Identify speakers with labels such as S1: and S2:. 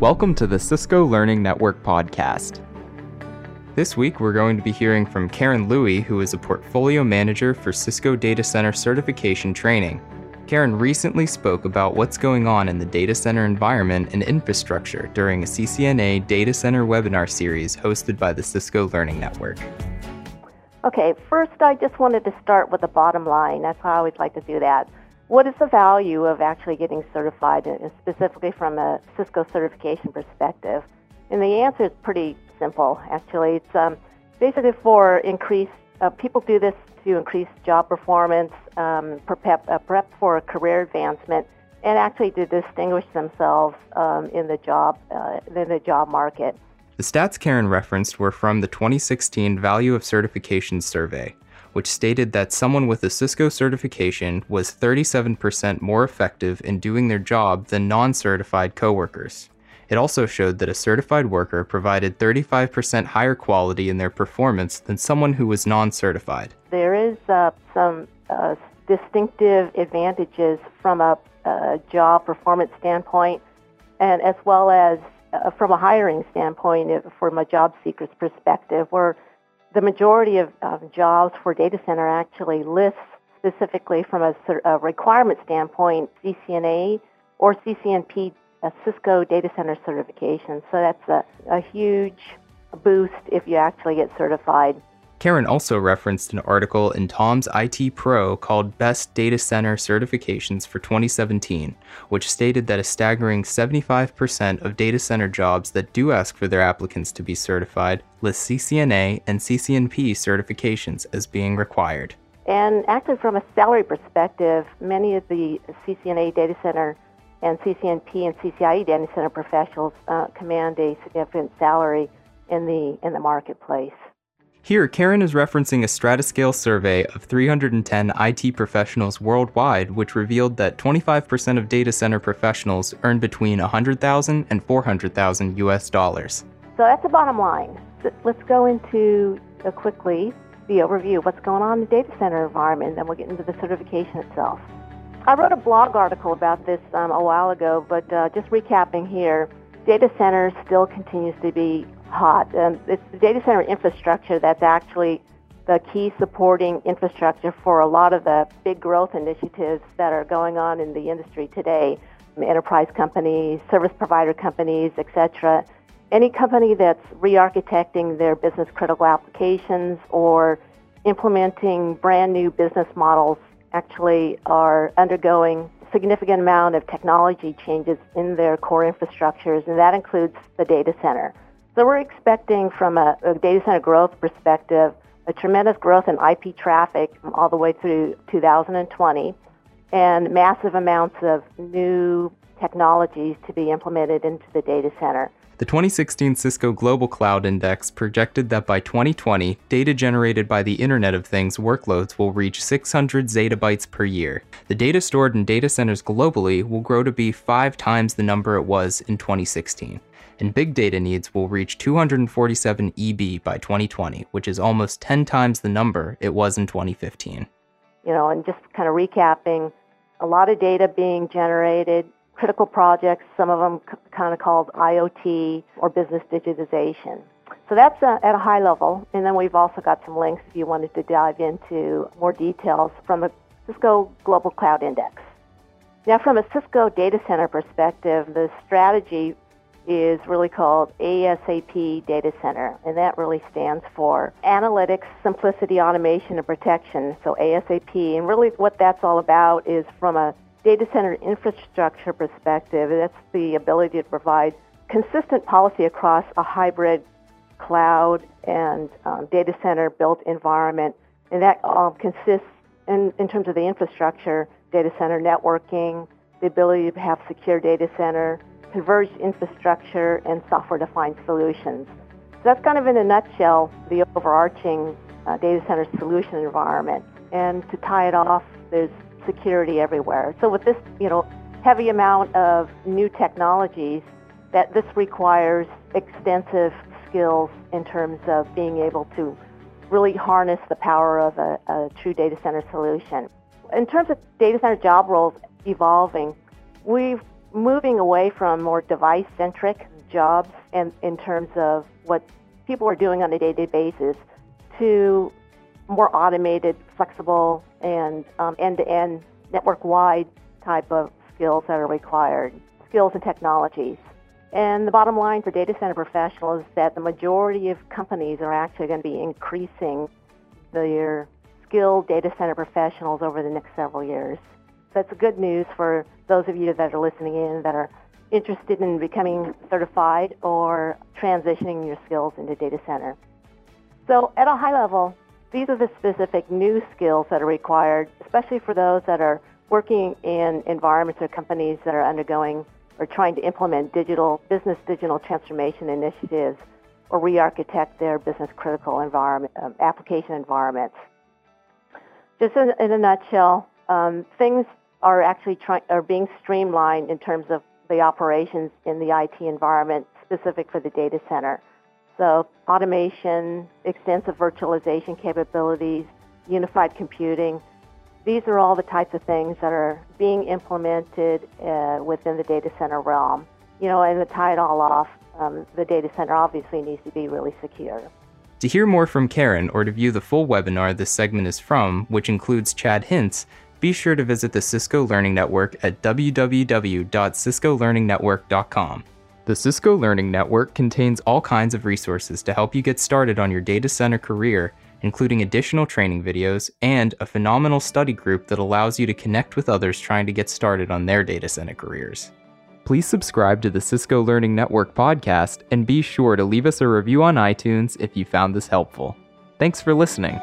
S1: Welcome to the Cisco Learning Network podcast. This week, we're going to be hearing from Karen Louie, who is a portfolio manager for Cisco Data Center Certification Training. Karen recently spoke about what's going on in the data center environment and infrastructure during a CCNA Data Center webinar series hosted by the Cisco Learning Network.
S2: Okay, first, I just wanted to start with the bottom line. That's how I always like to do that. What is the value of actually getting certified, and specifically from a Cisco certification perspective? And the answer is pretty simple, actually. It's um, basically for increased, uh, people do this to increase job performance, um, prep, uh, prep for career advancement, and actually to distinguish themselves um, in the job uh, in the job market.
S1: The stats Karen referenced were from the 2016 Value of Certification Survey which stated that someone with a Cisco certification was 37% more effective in doing their job than non certified coworkers. It also showed that a certified worker provided 35% higher quality in their performance than someone who was non certified.
S2: There is uh, some uh, distinctive advantages from a, a, job performance standpoint, and as well as uh, from a hiring standpoint, from a job seeker's perspective, where the majority of, of jobs for data center actually lists specifically from a, a requirement standpoint CCNA or CCNP a Cisco data center certification. So that's a, a huge boost if you actually get certified.
S1: Karen also referenced an article in Tom's IT Pro called Best Data Center Certifications for 2017, which stated that a staggering 75% of data center jobs that do ask for their applicants to be certified list CCNA and CCNP certifications as being required.
S2: And actually, from a salary perspective, many of the CCNA data center and CCNP and CCIE data center professionals uh, command a significant salary in the in the marketplace.
S1: Here, Karen is referencing a Stratascale survey of 310 IT professionals worldwide, which revealed that 25% of data center professionals earn between 100,000 and 400,000 US dollars.
S2: So that's the bottom line. Let's go into uh, quickly the overview of what's going on in the data center environment, and then we'll get into the certification itself. I wrote a blog article about this um, a while ago, but uh, just recapping here, data centers still continues to be hot. Um, it's the data center infrastructure that's actually the key supporting infrastructure for a lot of the big growth initiatives that are going on in the industry today. Enterprise companies, service provider companies, etc. Any company that's re-architecting their business critical applications or implementing brand new business models actually are undergoing significant amount of technology changes in their core infrastructures, and that includes the data center. So we're expecting from a, a data center growth perspective a tremendous growth in IP traffic all the way through 2020 and massive amounts of new technologies to be implemented into the data center.
S1: The 2016 Cisco Global Cloud Index projected that by 2020, data generated by the Internet of Things workloads will reach 600 zettabytes per year. The data stored in data centers globally will grow to be five times the number it was in 2016 and big data needs will reach 247 EB by 2020, which is almost 10 times the number it was in 2015.
S2: You know, and just kind of recapping, a lot of data being generated, critical projects, some of them c- kind of called IoT or business digitization. So that's uh, at a high level. And then we've also got some links if you wanted to dive into more details from the Cisco Global Cloud Index. Now, from a Cisco data center perspective, the strategy is really called ASAP Data Center, and that really stands for Analytics, Simplicity, Automation, and Protection. So ASAP, and really what that's all about is from a data center infrastructure perspective, that's the ability to provide consistent policy across a hybrid cloud and um, data center built environment, and that um, consists in, in terms of the infrastructure, data center networking, the ability to have secure data center, converged infrastructure, and software-defined solutions. So that's kind of in a nutshell the overarching uh, data center solution environment. And to tie it off, there's security everywhere. So with this, you know, heavy amount of new technologies, that this requires extensive skills in terms of being able to really harness the power of a, a true data center solution. In terms of data center job roles evolving, We're moving away from more device centric jobs and in terms of what people are doing on a day to day basis to more automated, flexible, and um, end to end network wide type of skills that are required, skills and technologies. And the bottom line for data center professionals is that the majority of companies are actually going to be increasing their skilled data center professionals over the next several years. That's good news for those of you that are listening in that are interested in becoming certified or transitioning your skills into data center. So at a high level, these are the specific new skills that are required, especially for those that are working in environments or companies that are undergoing or trying to implement digital business digital transformation initiatives or re-architect their business critical environment um, application environments. Just in, in a nutshell, um, things are actually trying are being streamlined in terms of the operations in the IT environment specific for the data center. So automation, extensive virtualization capabilities, unified computing, these are all the types of things that are being implemented uh, within the data center realm. You know, and to tie it all off, um, the data center obviously needs to be really secure.
S1: To hear more from Karen or to view the full webinar this segment is from, which includes Chad Hintz, be sure to visit the Cisco Learning Network at www.ciscolearningnetwork.com. The Cisco Learning Network contains all kinds of resources to help you get started on your data center career including additional training videos and a phenomenal study group that allows you to connect with others trying to get started on their data center careers. Please subscribe to the Cisco Learning Network podcast and be sure to leave us a review on iTunes if you found this helpful. Thanks for listening.